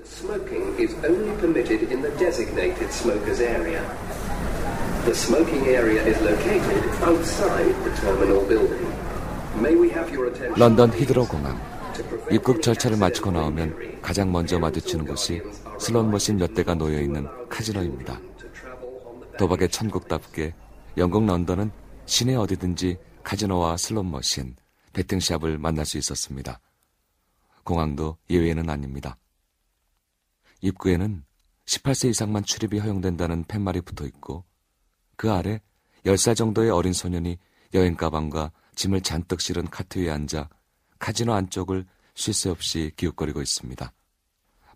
Smoking is only permitted in the designated smokers area. The smoking area is located outside the terminal building. May we have your attention? 런던 히드로 공항. 입국 절차를 마치고 나오면 가장 먼저 마주치는 곳이 슬롯머신 몇 대가 놓여 있는 카지노입니다. 도박의 천국답게 영국 런던은 시내 어디든지 카지노와 슬롯머신, 베팅샵을 만날 수 있었습니다. 공항도 예외는 아닙니다. 입구에는 18세 이상만 출입이 허용된다는 팻말이 붙어 있고 그 아래 10살 정도의 어린 소년이 여행 가방과 짐을 잔뜩 실은 카트 위에 앉아 카지노 안쪽을 쉴 새 없이 기웃거리고 있습니다.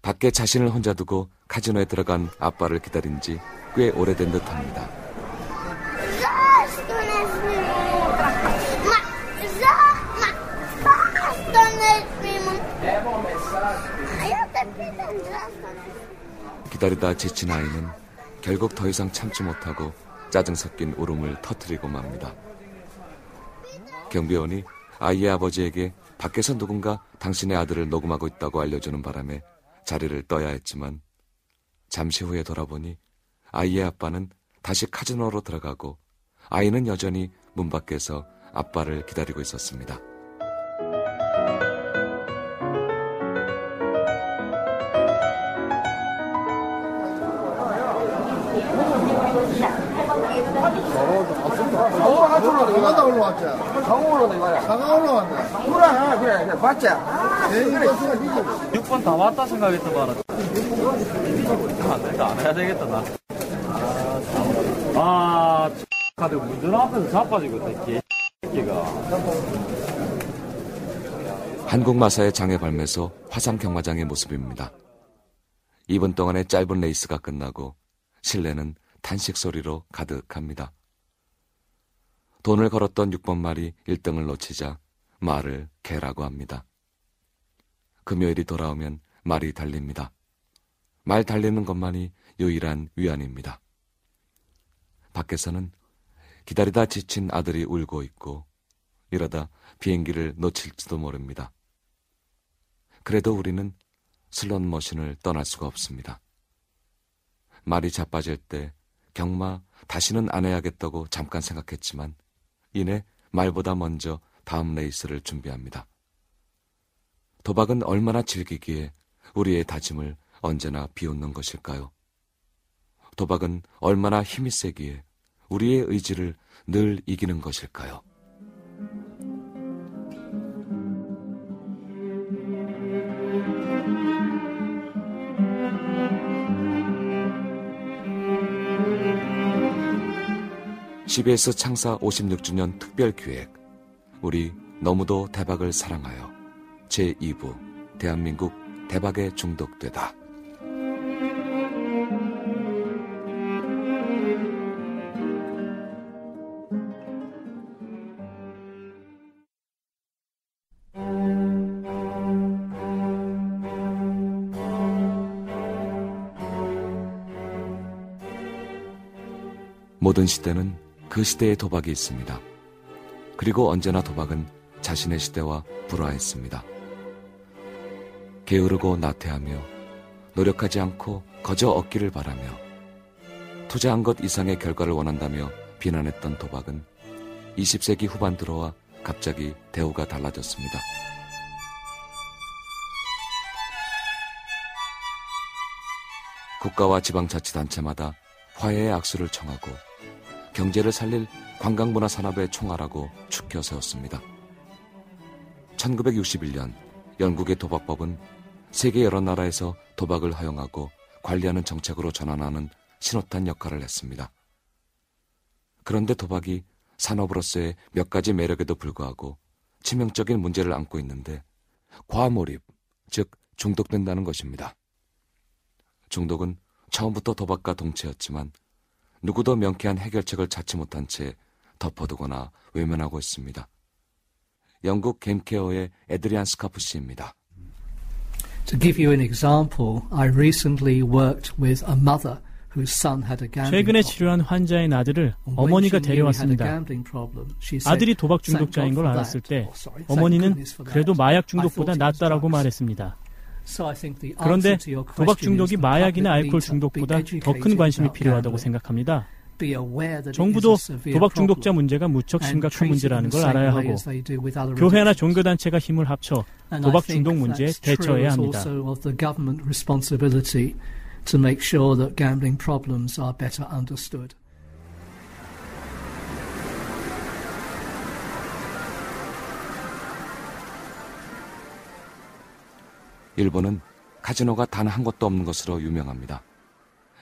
밖에 자신을 혼자 두고 카지노에 들어간 아빠를 기다린 지 꽤 오래된 듯 합니다. 기다리다 지친 아이는 결국 더 이상 참지 못하고 짜증 섞인 울음을 터뜨리고 맙니다. 경비원이 아이의 아버지에게 밖에서 누군가 당신의 아들을 녹음하고 있다고 알려주는 바람에 자리를 떠야 했지만 잠시 후에 돌아보니 아이의 아빠는 다시 카지노로 들어가고 아이는 여전히 문 밖에서 아빠를 기다리고 있었습니다. 얼마나 올라왔지? 강호 올라온 거야. 상가 올라왔네. 그래, 그래, 그래, 봤지? 대행이 버스가 니지. 6번 다 왔다 생각했다 봐라. 안 되겠다, 안 해야 되겠다, 나. 아, 아 카드 운전 앞에서 자빠지겠다, 개새끼가. 한국마사의 장애 발매소 화상 경마장의 모습입니다. 2분 동안의 짧은 레이스가 끝나고 실내는 탄식 소리로 가득합니다. 돈을 걸었던 6번 말이 1등을 놓치자 말을 개라고 합니다. 금요일이 돌아오면 말이 달립니다. 말 달리는 것만이 유일한 위안입니다. 밖에서는 기다리다 지친 아들이 울고 있고 이러다 비행기를 놓칠지도 모릅니다. 그래도 우리는 슬롯 머신을 떠날 수가 없습니다. 말이 자빠질 때 경마 다시는 안 해야겠다고 잠깐 생각했지만 이내 말보다 먼저 다음 레이스를 준비합니다. 도박은 얼마나 즐기기에 우리의 다짐을 언제나 비웃는 것일까요? 도박은 얼마나 힘이 세기에 우리의 의지를 늘 이기는 것일까요? CBS 창사 56주년 특별 기획. 우리 너무도 대박을 사랑하여 제2부 대한민국 대박에 중독되다. 모든 시대는 그 시대의 도박이 있습니다. 그리고 언제나 도박은 자신의 시대와 불화했습니다. 게으르고 나태하며 노력하지 않고 거저 얻기를 바라며 투자한 것 이상의 결과를 원한다며 비난했던 도박은 20세기 후반 들어와 갑자기 대우가 달라졌습니다. 국가와 지방자치단체마다 화해의 악수를 청하고 경제를 살릴 관광문화 산업의 총알하고 축혀 세웠습니다. 1961년 영국의 도박법은 세계 여러 나라에서 도박을 허용하고 관리하는 정책으로 전환하는 신호탄 역할을 했습니다. 그런데 도박이 산업으로서의 몇 가지 매력에도 불구하고 치명적인 문제를 안고 있는데 과몰입, 즉 중독된다는 것입니다. 중독은 처음부터 도박과 동체였지만 누구도 명쾌한 해결책을 찾지 못한 채 덮어두거나 외면하고 있습니다. 영국 겜케어의 에드리안 스카프 씨입니다. To give you an example, I recently worked with a mother 최근에 치료한 환자의 아들을 어머니가 데려왔습니다. 아들이 도박 중독자인 걸 알았을 때 어머니는 그래도 마약 중독보다 낫다라고 말했습니다. 그런데 도박 중독이 마약이나 알코올 중독보다 더 큰 관심이 필요하다고 생각합니다. 정부도 도박 중독자 문제가 무척 심각한 문제라는 걸 알아야 하고 교회나 종교단체가 힘을 합쳐 도박 중독 문제에 대처해야 합니다. to make sure that gambling problems are better understood. 일본은 카지노가 단 한 곳도 없는 것으로 유명합니다.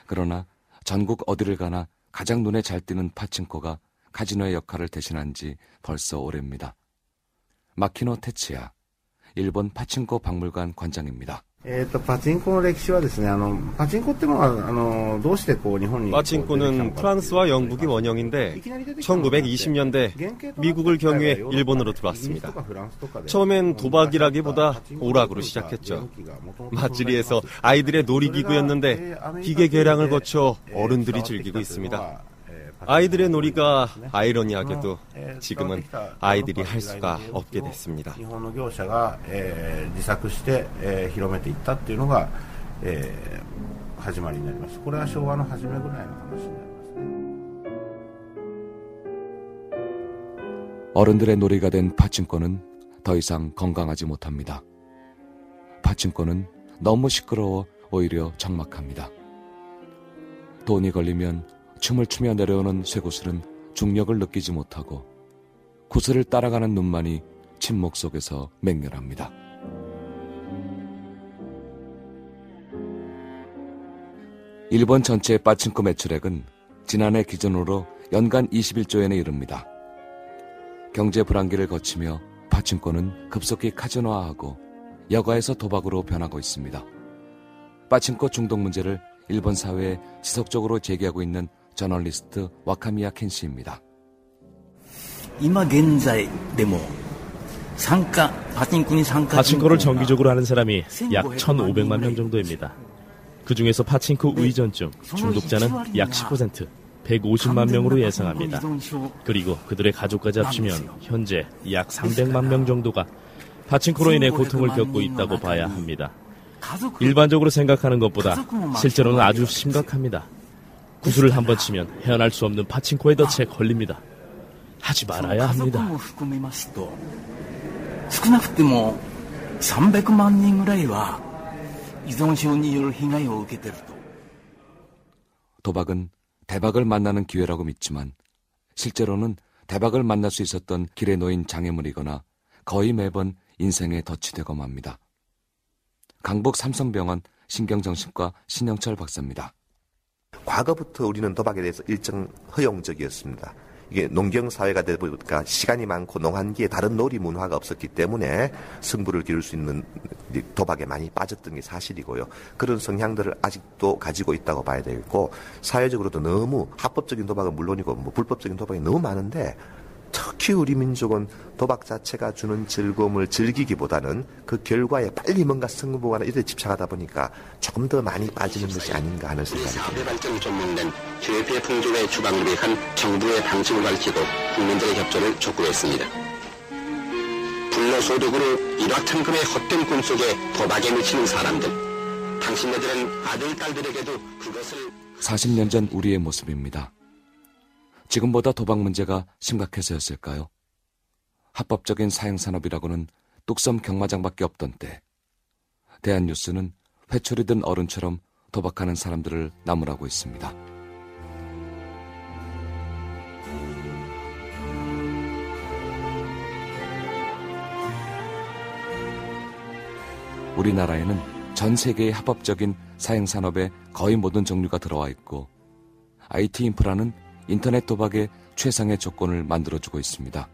그러나 전국 어디를 가나 가장 눈에 잘 띄는 파친코가 카지노의 역할을 대신한 지 벌써 오래입니다. 마키노 테치야, 일본 파친코 박물관 관장입니다. えっ、ー、と、パチンコの歴史はですね、あの、パチンコってのは、あの、どうしてこう日本に。 파친코는 프랑스와 영국이 원형인데, 1920년대 미국을 경유해 일본으로 들어왔습니다. 처음엔 도박이라기보다 오락으로 시작했죠. 맛지리에서 아이들의 놀이기구였는데, 기계 개량을 거쳐 어른들이 즐기고 있습니다. 아, 아이들의 놀이가 아이러니하게도 지금은 아이들이 할 수가 없게 됐습니다. 어른들의 놀이가 된 파칭코는 더 이상 건강하지 못합니다. 파칭코는 너무 시끄러워 오히려 적막합니다. 돈이 걸리면 춤을 추며 내려오는 쇠구슬은 중력을 느끼지 못하고 구슬을 따라가는 눈만이 침묵 속에서 맹렬합니다. 일본 전체의 빠친코 매출액은 지난해 기준으로 연간 21조엔에 이릅니다. 경제 불안기를 거치며 빠친코는 급속히 카지노화하고 여가에서 도박으로 변하고 있습니다. 빠친코 중독 문제를 일본 사회에 지속적으로 제기하고 있는 저널리스트 와카미야 켄시입니다. 이마 겐자이 데모 상가 파친코니 상가 파친코를 정기적으로 하는 사람이 약 1,500만 명 정도입니다. 그 중에서 파친코 의전증 중독자는 약 10%, 150만 명으로 예상합니다. 그리고 그들의 가족까지 합치면 현재 약 300만 명 정도가 파친코로 인해 고통을 겪고 있다고 봐야 합니다. 일반적으로 생각하는 것보다 실제로는 아주 심각합니다. 구슬을 한 번 치면 헤어날 수 없는 파친코의 덫에 걸립니다. 하지 말아야 합니다. 도박은 대박을 만나는 기회라고 믿지만 실제로는 대박을 만날 수 있었던 길에 놓인 장애물이거나 거의 매번 인생의 덫이 되고 맙니다. 강북 삼성병원 신경정신과 신영철 박사입니다. 과거부터 우리는 도박에 대해서 일정 허용적이었습니다. 이게 농경 사회가 되다 보니까 시간이 많고 농한기에 다른 놀이 문화가 없었기 때문에 승부를 기를 수 있는 도박에 많이 빠졌던 게 사실이고요. 그런 성향들을 아직도 가지고 있다고 봐야 되겠고 사회적으로도 너무 합법적인 도박은 물론이고 뭐 불법적인 도박이 너무 많은데 특히 우리 민족은 도박 자체가 주는 즐거움을 즐기기보다는 그 결과에 빨리 뭔가 승부하나 이래 집착하다 보니까 조금 더 많이 빠지는 것이 아닌가 하는 생각이 듭니다. 발전 전문된 기회피해 풍조의 주방을 위한 정부의 방침을 밝히고 국민들의 협조를 촉구했습니다. 불로소득으로 일확천금의 헛된 꿈속에 도박에 미치는 사람들. 당신네들은 아들, 딸들에게도 그것을 40년 전 우리의 모습입니다. 지금보다 도박 문제가 심각해서였을까요? 합법적인 사행산업이라고는 뚝섬 경마장밖에 없던 때 대한뉴스는 회초리 든 어른처럼 도박하는 사람들을 나무라고 있습니다. 우리나라에는 전 세계의 합법적인 사행산업의 거의 모든 종류가 들어와 있고 IT 인프라는 인터넷 도박의 최상의 조건을 만들어주고 있습니다.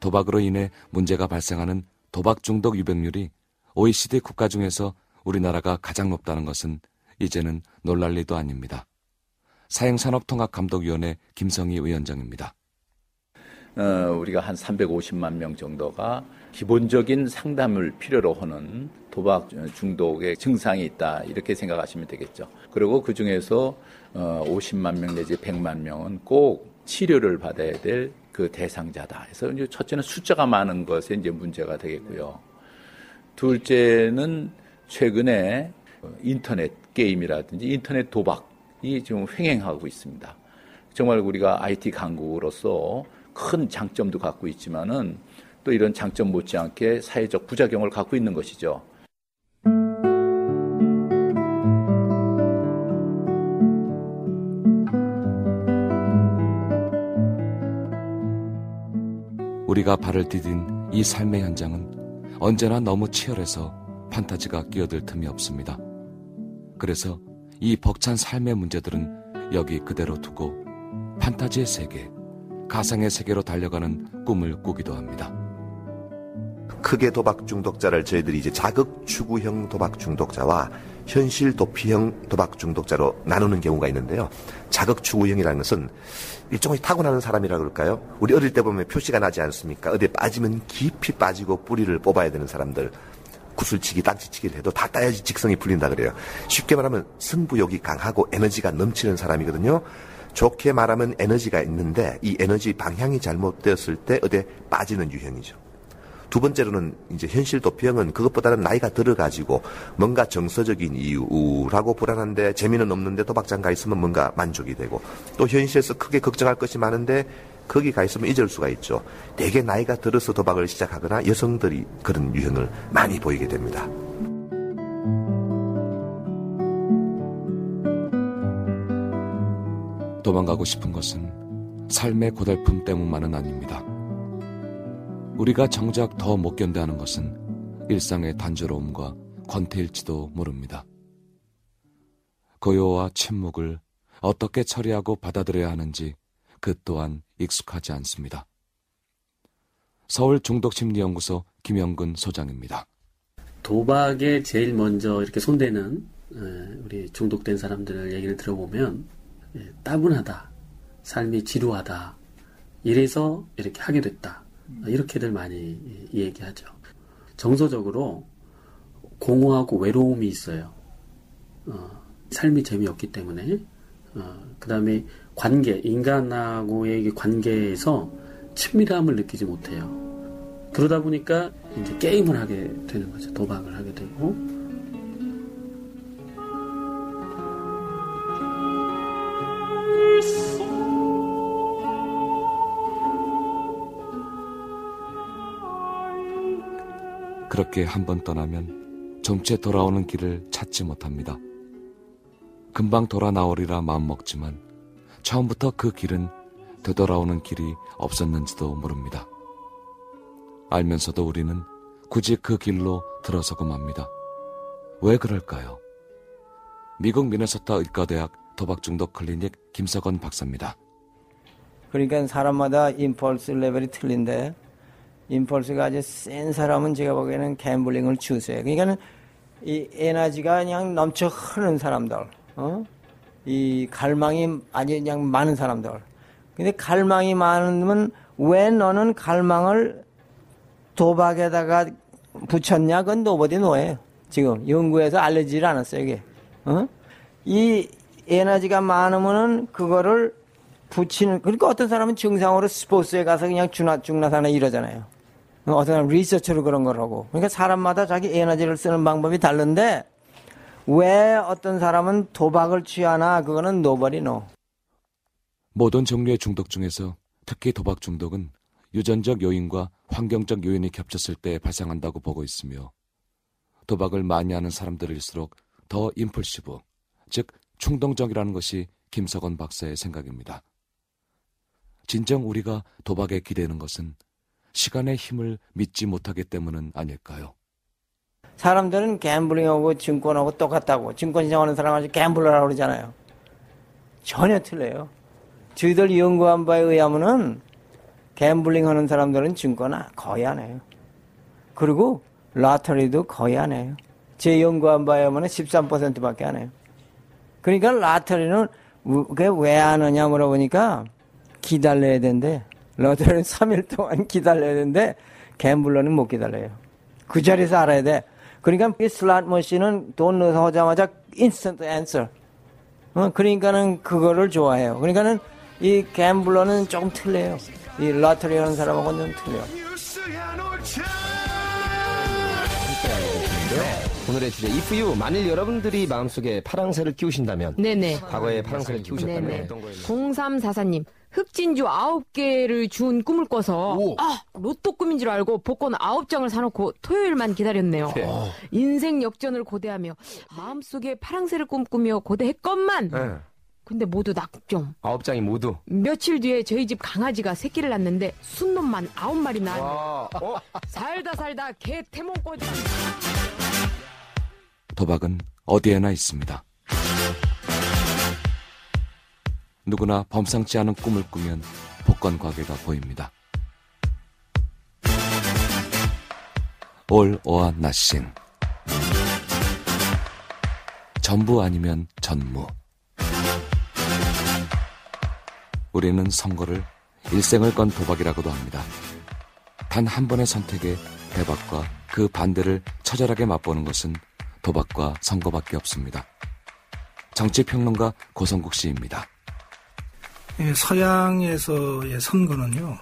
도박으로 인해 문제가 발생하는 도박 중독 유병률이 OECD 국가 중에서 우리나라가 가장 높다는 것은 이제는 놀랄 리도 아닙니다. 사행산업통합감독위원회 김성희 위원장입니다. 어, 우리가 한 350만 명 정도가 기본적인 상담을 필요로 하는 도박 중독의 증상이 있다 이렇게 생각하시면 되겠죠. 그리고 그 중에서 50만 어, 명 내지 100만 명은 꼭 치료를 받아야 될 그 대상자다. 그래서 이제 첫째는 숫자가 많은 것에 이제 문제가 되겠고요. 둘째는 최근에 인터넷 게임이라든지 인터넷 도박이 지금 횡행하고 있습니다. 정말 우리가 IT 강국으로서 큰 장점도 갖고 있지만은 또 이런 장점 못지않게 사회적 부작용을 갖고 있는 것이죠. 우리가 발을 디딘 이 삶의 현장은 언제나 너무 치열해서 판타지가 끼어들 틈이 없습니다. 그래서 이 벅찬 삶의 문제들은 여기 그대로 두고 판타지의 세계, 가상의 세계로 달려가는 꿈을 꾸기도 합니다. 크게 도박 중독자를 저희들이 이제 자극 추구형 도박 중독자와 현실 도피형 도박 중독자로 나누는 경우가 있는데요. 자극 추구형이라는 것은 일종의 타고나는 사람이라 그럴까요? 우리 어릴 때 보면 표시가 나지 않습니까? 어디에 빠지면 깊이 빠지고 뿌리를 뽑아야 되는 사람들. 구슬치기, 딱지치기를 해도 다 따야지 직성이 풀린다 그래요. 쉽게 말하면 승부욕이 강하고 에너지가 넘치는 사람이거든요. 좋게 말하면 에너지가 있는데 이 에너지 방향이 잘못되었을 때 어디에 빠지는 유형이죠. 두 번째로는 이제 현실 도피형은 그것보다는 나이가 들어가지고 뭔가 정서적인 이유라고 불안한데 재미는 없는데 도박장 가 있으면 뭔가 만족이 되고 또 현실에서 크게 걱정할 것이 많은데 거기 가 있으면 잊을 수가 있죠. 대개 나이가 들어서 도박을 시작하거나 여성들이 그런 유형을 많이 보이게 됩니다. 도망가고 싶은 것은 삶의 고달픔 때문만은 아닙니다. 우리가 정작 더 못 견뎌하는 것은 일상의 단조로움과 권태일지도 모릅니다. 고요와 침묵을 어떻게 처리하고 받아들여야 하는지 그 또한 익숙하지 않습니다. 서울 중독심리연구소 김영근 소장입니다. 도박에 제일 먼저 이렇게 손대는 우리 중독된 사람들 얘기를 들어보면 예, 따분하다, 삶이 지루하다, 이래서 이렇게 하게 됐다. 이렇게들 많이 얘기하죠. 정서적으로 공허하고 외로움이 있어요. 어, 삶이 재미없기 때문에. 어, 그 다음에 관계, 인간하고의 관계에서 친밀함을 느끼지 못해요. 그러다 보니까 이제 게임을 하게 되는 거죠. 도박을 하게 되고. 그렇게 한번 떠나면 정체 돌아오는 길을 찾지 못합니다. 금방 돌아 나오리라 마음먹지만 처음부터 그 길은 되돌아오는 길이 없었는지도 모릅니다. 알면서도 우리는 굳이 그 길로 들어서고 맙니다. 왜 그럴까요? 미국 미네소타 의과대학 도박중독 클리닉 김석원 박사입니다. 그러니까 사람마다 임펄스 레벨이 틀린데 임펄스가 아주 센 사람은 제가 보기에는 갬블링을 추세해. 그러니까는 이 에너지가 그냥 넘쳐 흐르는 사람들, 어? 이 갈망이 아주 그냥 많은 사람들. 근데 갈망이 많으면 왜 너는 갈망을 도박에다가 붙였냐? 그건 노버디 노예요. 지금 연구에서 알려지질 않았어요, 이게. 어? 이 에너지가 많으면은 그거를 붙이는, 그러니까 어떤 사람은 증상으로 스포츠에 가서 그냥 죽나, 죽나사나 이러잖아요. 어떤 사람 리서치로 그런 거라고. 그러니까 사람마다 자기 에너지를 쓰는 방법이 다른데 왜 어떤 사람은 도박을 취하나 그거는 nobody know. 모든 종류의 중독 중에서 특히 도박 중독은 유전적 요인과 환경적 요인이 겹쳤을 때 발생한다고 보고 있으며 도박을 많이 하는 사람들일수록 더 impulsive, 즉 충동적이라는 것이 김석원 박사의 생각입니다. 진정 우리가 도박에 기대는 것은 시간의 힘을 믿지 못하기 때문은 아닐까요? 사람들은 갬블링하고 증권하고 똑같다고 증권 시장 하는 사람한테 갬블러라고 그러잖아요. 전혀 틀려요. 저희들 연구한 바에 의하면은 갬블링 하는 사람들은 증권 거의 안 해요. 그리고 lottery도 거의 안 해요. 제 연구한 바에 의하면 13%밖에 안 해요. 그러니까 lottery는 왜안 하냐 물어보니까 기다려야 된대. lottery는 3일 동안 기다려야 되는데 gambler는 못 기다려요. 그 자리에서 알아야 돼. 그러니까 이 슬롯 머신은 돈 넣어서 하자마자 instant answer. 어, 그러니까는 그거를 좋아해요. 그러니까는 이 gambler는 조금 틀려요. 이 러터리 하는 사람하고는 좀 틀려요. 오늘의 주제 if you 만일 여러분들이 마음속에 파랑새를 키우신다면 네네. 과거에 파랑새를 키우셨다면 네네. 0344님 흑진주 9개를 준 꿈을 꿔서 아 로또 꿈인 줄 알고 복권 9장을 사놓고 토요일만 기다렸네요. 네. 인생 역전을 고대하며 마음속에 파랑새를 꿈꾸며 고대했건만 네. 근데 모두 낙점. 아홉 장이 모두 며칠 뒤에 저희 집 강아지가 새끼를 낳는데 순놈만 아홉 마리 낳았네. 와, 어? 살다 살다 개 태몽 꿔지 도박은 어디에나 있습니다. 누구나 범상치 않은 꿈을 꾸면 복권 과계가 보입니다. all or nothing. 전부 아니면 전무. 우리는 선거를 일생을 건 도박이라고도 합니다. 단 한 번의 선택에 대박과 그 반대를 처절하게 맛보는 것은 도박과 선거밖에 없습니다. 정치평론가 고성국 씨입니다. 예, 서양에서의 선거는요,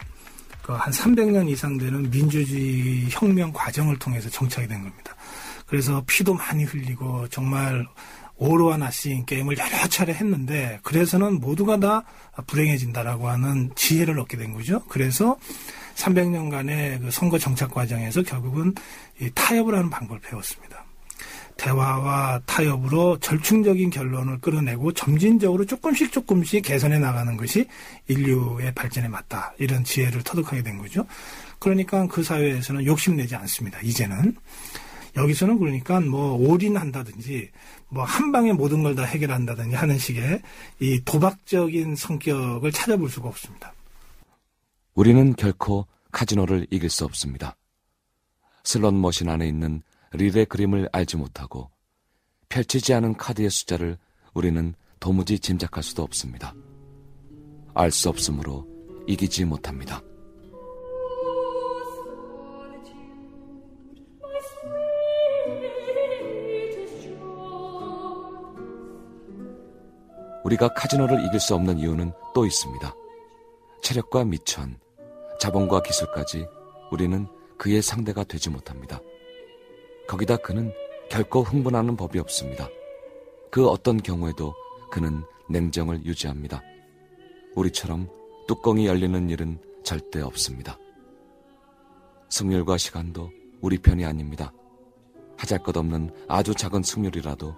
그한 300년 이상 되는 민주주의 혁명 과정을 통해서 정착이 된 겁니다. 그래서 피도 많이 흘리고 정말 오로와 나싱 게임을 여러 차례 했는데 그래서는 모두가 다 불행해진다라고 하는 지혜를 얻게 된 거죠. 그래서 300년간의 그 선거 정착 과정에서 결국은 타협을 하는 방법을 배웠습니다. 대화와 타협으로 절충적인 결론을 끌어내고 점진적으로 조금씩 조금씩 개선해 나가는 것이 인류의 발전에 맞다. 이런 지혜를 터득하게 된 거죠. 그러니까 그 사회에서는 욕심내지 않습니다. 이제는. 여기서는 그러니까 뭐 올인한다든지 뭐 한 방에 모든 걸 다 해결한다든지 하는 식의 이 도박적인 성격을 찾아볼 수가 없습니다. 우리는 결코 카지노를 이길 수 없습니다. 슬롯 머신 안에 있는 릴의 그림을 알지 못하고 펼치지 않은 카드의 숫자를 우리는 도무지 짐작할 수도 없습니다. 알 수 없으므로 이기지 못합니다. 우리가 카지노를 이길 수 없는 이유는 또 있습니다. 체력과 미천, 자본과 기술까지 우리는 그의 상대가 되지 못합니다. 거기다 그는 결코 흥분하는 법이 없습니다. 그 어떤 경우에도 그는 냉정을 유지합니다. 우리처럼 뚜껑이 열리는 일은 절대 없습니다. 승률과 시간도 우리 편이 아닙니다. 하잘 것 없는 아주 작은 승률이라도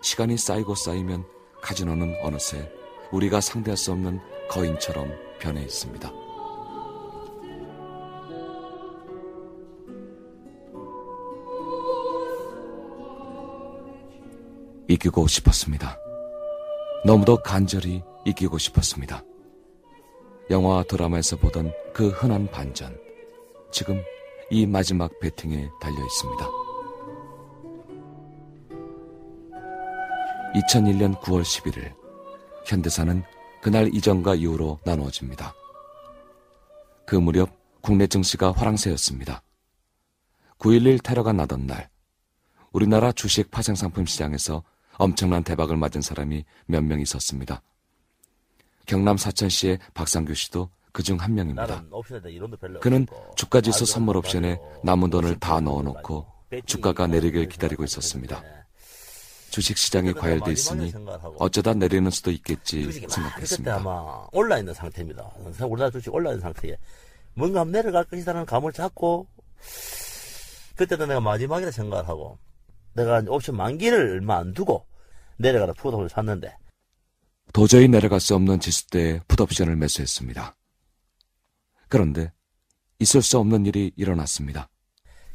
시간이 쌓이고 쌓이면 카지노는 어느새 우리가 상대할 수 없는 거인처럼 변해 있습니다. 이기고 싶었습니다. 너무도 간절히 이기고 싶었습니다. 영화 드라마에서 보던 그 흔한 반전. 지금 이 마지막 배팅에 달려 있습니다. 2001년 9월 11일, 현대사는 그날 이전과 이후로 나누어집니다. 그 무렵 국내 증시가 화랑세였습니다. 9.11 테러가 나던 날, 우리나라 주식 파생상품 시장에서 엄청난 대박을 맞은 사람이 몇 명 있었습니다. 경남 사천시의 박상규 씨도 그 중 한 명입니다. 그는 주가지수 선물 옵션에 남은 돈을 다 넣어놓고 주가가 내리길 기다리고 있었습니다. 주식 시장에 과열돼 있으니 어쩌다 내리는 수도 있겠지 생각했습니다. 아마 올라 있는 상태입니다. 우리나라 주식 올라 있는 상태에 뭔가 내려갈 것이라는 감을 잡고 그때도 내가 마지막이라 생각을 하고 내가 옵션 만기를 얼마 안 두고 내려가라 풋옵션을 샀는데 도저히 내려갈 수 없는 지수대에 풋옵션을 매수했습니다. 그런데 있을 수 없는 일이 일어났습니다.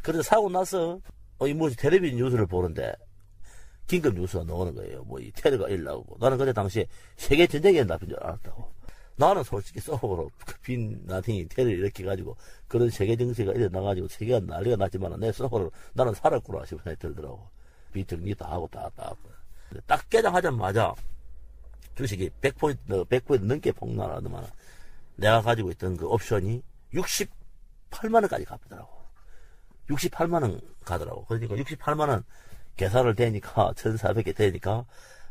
그래서 사고 나서 어, 이 뭐지 텔레비전 뉴스를 보는데 긴급 뉴스가 나오는 거예요. 뭐 이 테러가 일어나고 나는 그때 당시에 세계 전쟁이 일어났는 줄 알았다고. 나는 솔직히 속으로 빈 나팅이 테러를 일으켜 가지고 그런 세계 정세가 일어나가지고 세계가 난리가 났지만 내 속으로 나는 살았구나 싶은 생각이 들더라고. 비정리 다 하고 다, 다. 딱 개장하자마자 주식이 100포인트, 100포인트 넘게 폭락하더만 내가 가지고 있던 그 옵션이 68만원까지 갚더라고. 68만원 가더라고. 그러니까 68만원 계산을 되니까, 1,400개 되니까,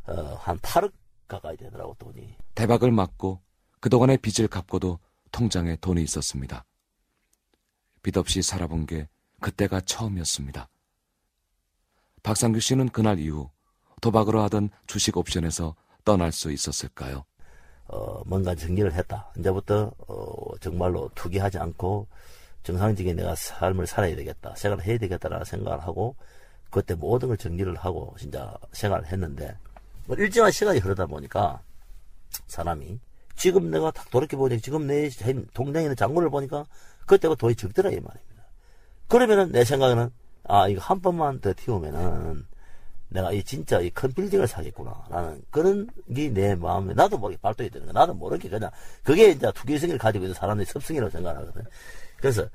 어, 한 8억 가까이 되더라고, 돈이. 대박을 맞고 그동안의 빚을 갚고도 통장에 돈이 있었습니다. 빚 없이 살아본 게 그때가 처음이었습니다. 박상규 씨는 그날 이후 도박으로 하던 주식 옵션에서 떠날 수 있었을까요? 어, 뭔가 정리를 했다. 이제부터 어, 정말로 투기하지 않고 정상적인 내가 삶을 살아야 되겠다. 생활을 해야 되겠다라는 생각을 하고 그때 모든 걸 정리를 하고 진짜 생활을 했는데 뭐 일정한 시간이 흐르다 보니까 사람이 지금 내가 딱 돌이켜보니 지금 내 동생에 있는 장군을 보니까 그때가 돈이 적더라 이 말입니다. 그러면은 내 생각에는 아 이거 한 번만 더 튀우면은 내가 이 진짜 이 큰 빌딩을 사겠구나 라는 그런 게 내 마음에 나도 모르게 발동이 되는 거야. 나도 모르게 그냥 그게 이제 투기성을 가지고 있는 사람들이 섭승이라고 생각하거든. 그래서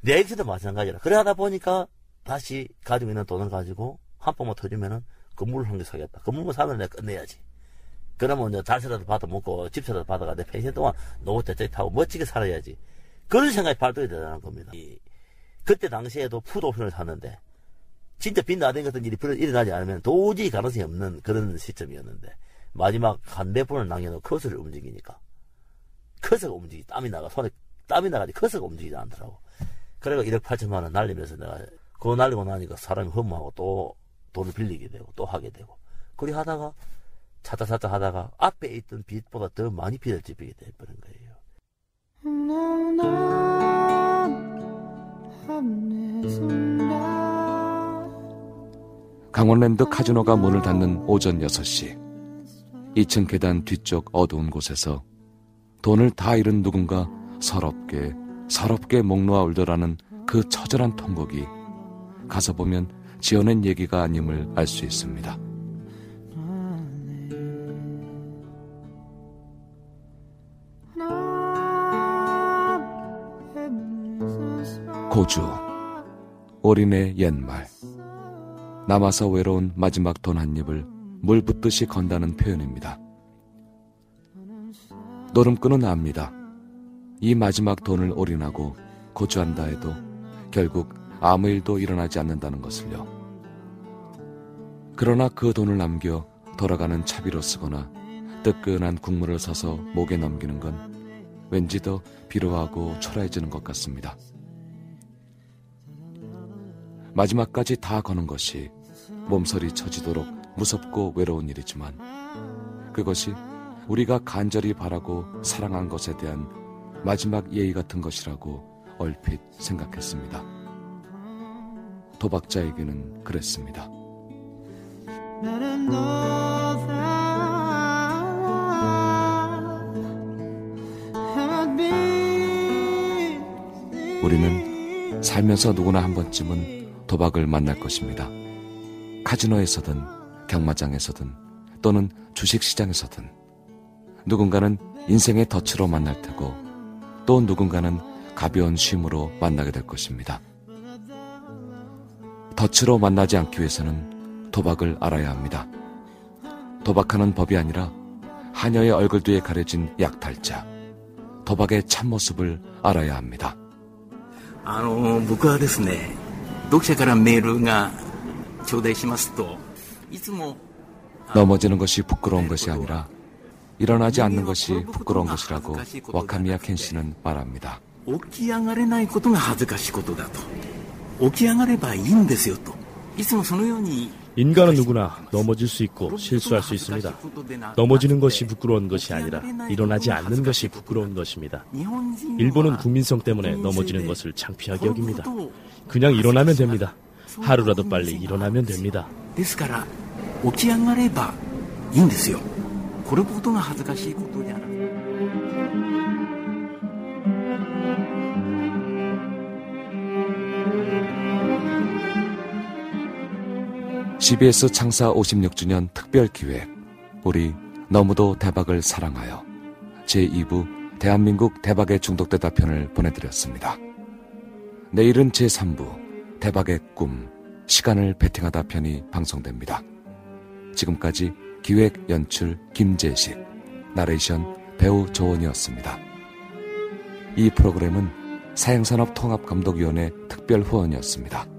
내 액션도 마찬가지라. 그래 하다 보니까 다시 가지고 있는 돈을 가지고 한 번만 터지면은 건물을 한 개 사겠다. 건물만 사면 내가 끝내야지. 그러면 이제 달세라도 받아 먹고 집세라도 받아가 내 펜션 동안 노후 대책 타고 멋지게 살아야지. 그런 생각이 발동이 되는 겁니다. 이, 그때 당시에도 푸드옵션을 샀는데 진짜 빈나된 같은 일이 일어나지 않으면 도저히 가능성이 없는 그런 시점이었는데 마지막 한몇 분을 남겨놓고 커서를 움직이니까 커서가 움직이 땀이 나가 손에 땀이 나가지 커서가 움직이지 않더라고. 그래가 1억 8천만 원 날리면서 내가 그거 날리고 나니까 사람이 허무하고 또 돈을 빌리게 되고 또 하게 되고 그리 하다가 찾다 찾다 하다가 앞에 있던 빚보다 더 많이 빚을 지게 돼버린 거예요. 강원랜드 카지노가 문을 닫는 오전 6시 2층 계단 뒤쪽 어두운 곳에서 돈을 다 잃은 누군가 서럽게 서럽게 목 놓아 울더라는 그 처절한 통곡이 가서 보면 지어낸 얘기가 아님을 알 수 있습니다. 고주 어린의 옛말 남아서 외로운 마지막 돈 한 입을 물 붓듯이 건다는 표현입니다. 노름꾼은 압니다. 이 마지막 돈을 올인하고 고주한다 해도 결국 아무 일도 일어나지 않는다는 것을요. 그러나 그 돈을 남겨 돌아가는 차비로 쓰거나 뜨끈한 국물을 사서 목에 넘기는 건 왠지 더 비로하고 초라해지는 것 같습니다. 마지막까지 다 거는 것이 몸서리 쳐지도록 무섭고 외로운 일이지만 그것이 우리가 간절히 바라고 사랑한 것에 대한 마지막 예의 같은 것이라고 얼핏 생각했습니다. 도박자에게는 그랬습니다. 우리는 살면서 누구나 한 번쯤은 도박을 만날 것입니다. 카지노에서든 경마장에서든 또는 주식시장에서든 누군가는 인생의 덫으로 만날 테고 또 누군가는 가벼운 쉼으로 만나게 될 것입니다. 덫으로 만나지 않기 위해서는 도박을 알아야 합니다. 도박하는 법이 아니라 하녀의 얼굴 뒤에 가려진 약탈자, 도박의 참모습을 알아야 합니다. あの僕はですね 読者からメールが頂戴しますといつも 넘어지는 것이 부끄러운 것이 아니라 일어나지 않는 것이 부끄러운 것이라고 와카미야 켄 씨는 말합니다. 起き上がれないことが恥ずかしいことだと起き上がればいいんですよといつもそのように 인간은 누구나 넘어질 수 있고 실수할 수 있습니다. 넘어지는 것이 부끄러운 것이 아니라 일어나지 않는 것이 부끄러운 것입니다. 일본은 국민성 때문에 넘어지는 것을 창피하게 여깁니다. 그냥 일어나면 됩니다. 하루라도 빨리 일어나면 됩니다. ですから起き上がればいいんですよこれほどが恥ずかしいことじゃない CBS 창사 56주년 특별 기획 우리 너무도 대박을 사랑하여 제2부 대한민국 대박에 중독되다 편을 보내드렸습니다. 내일은 제3부 대박의 꿈 시간을 베팅하다 편이 방송됩니다. 지금까지 기획 연출 김재식 나레이션 배우 조원이었습니다. 이 프로그램은 사행산업통합감독위원회 특별 후원이었습니다.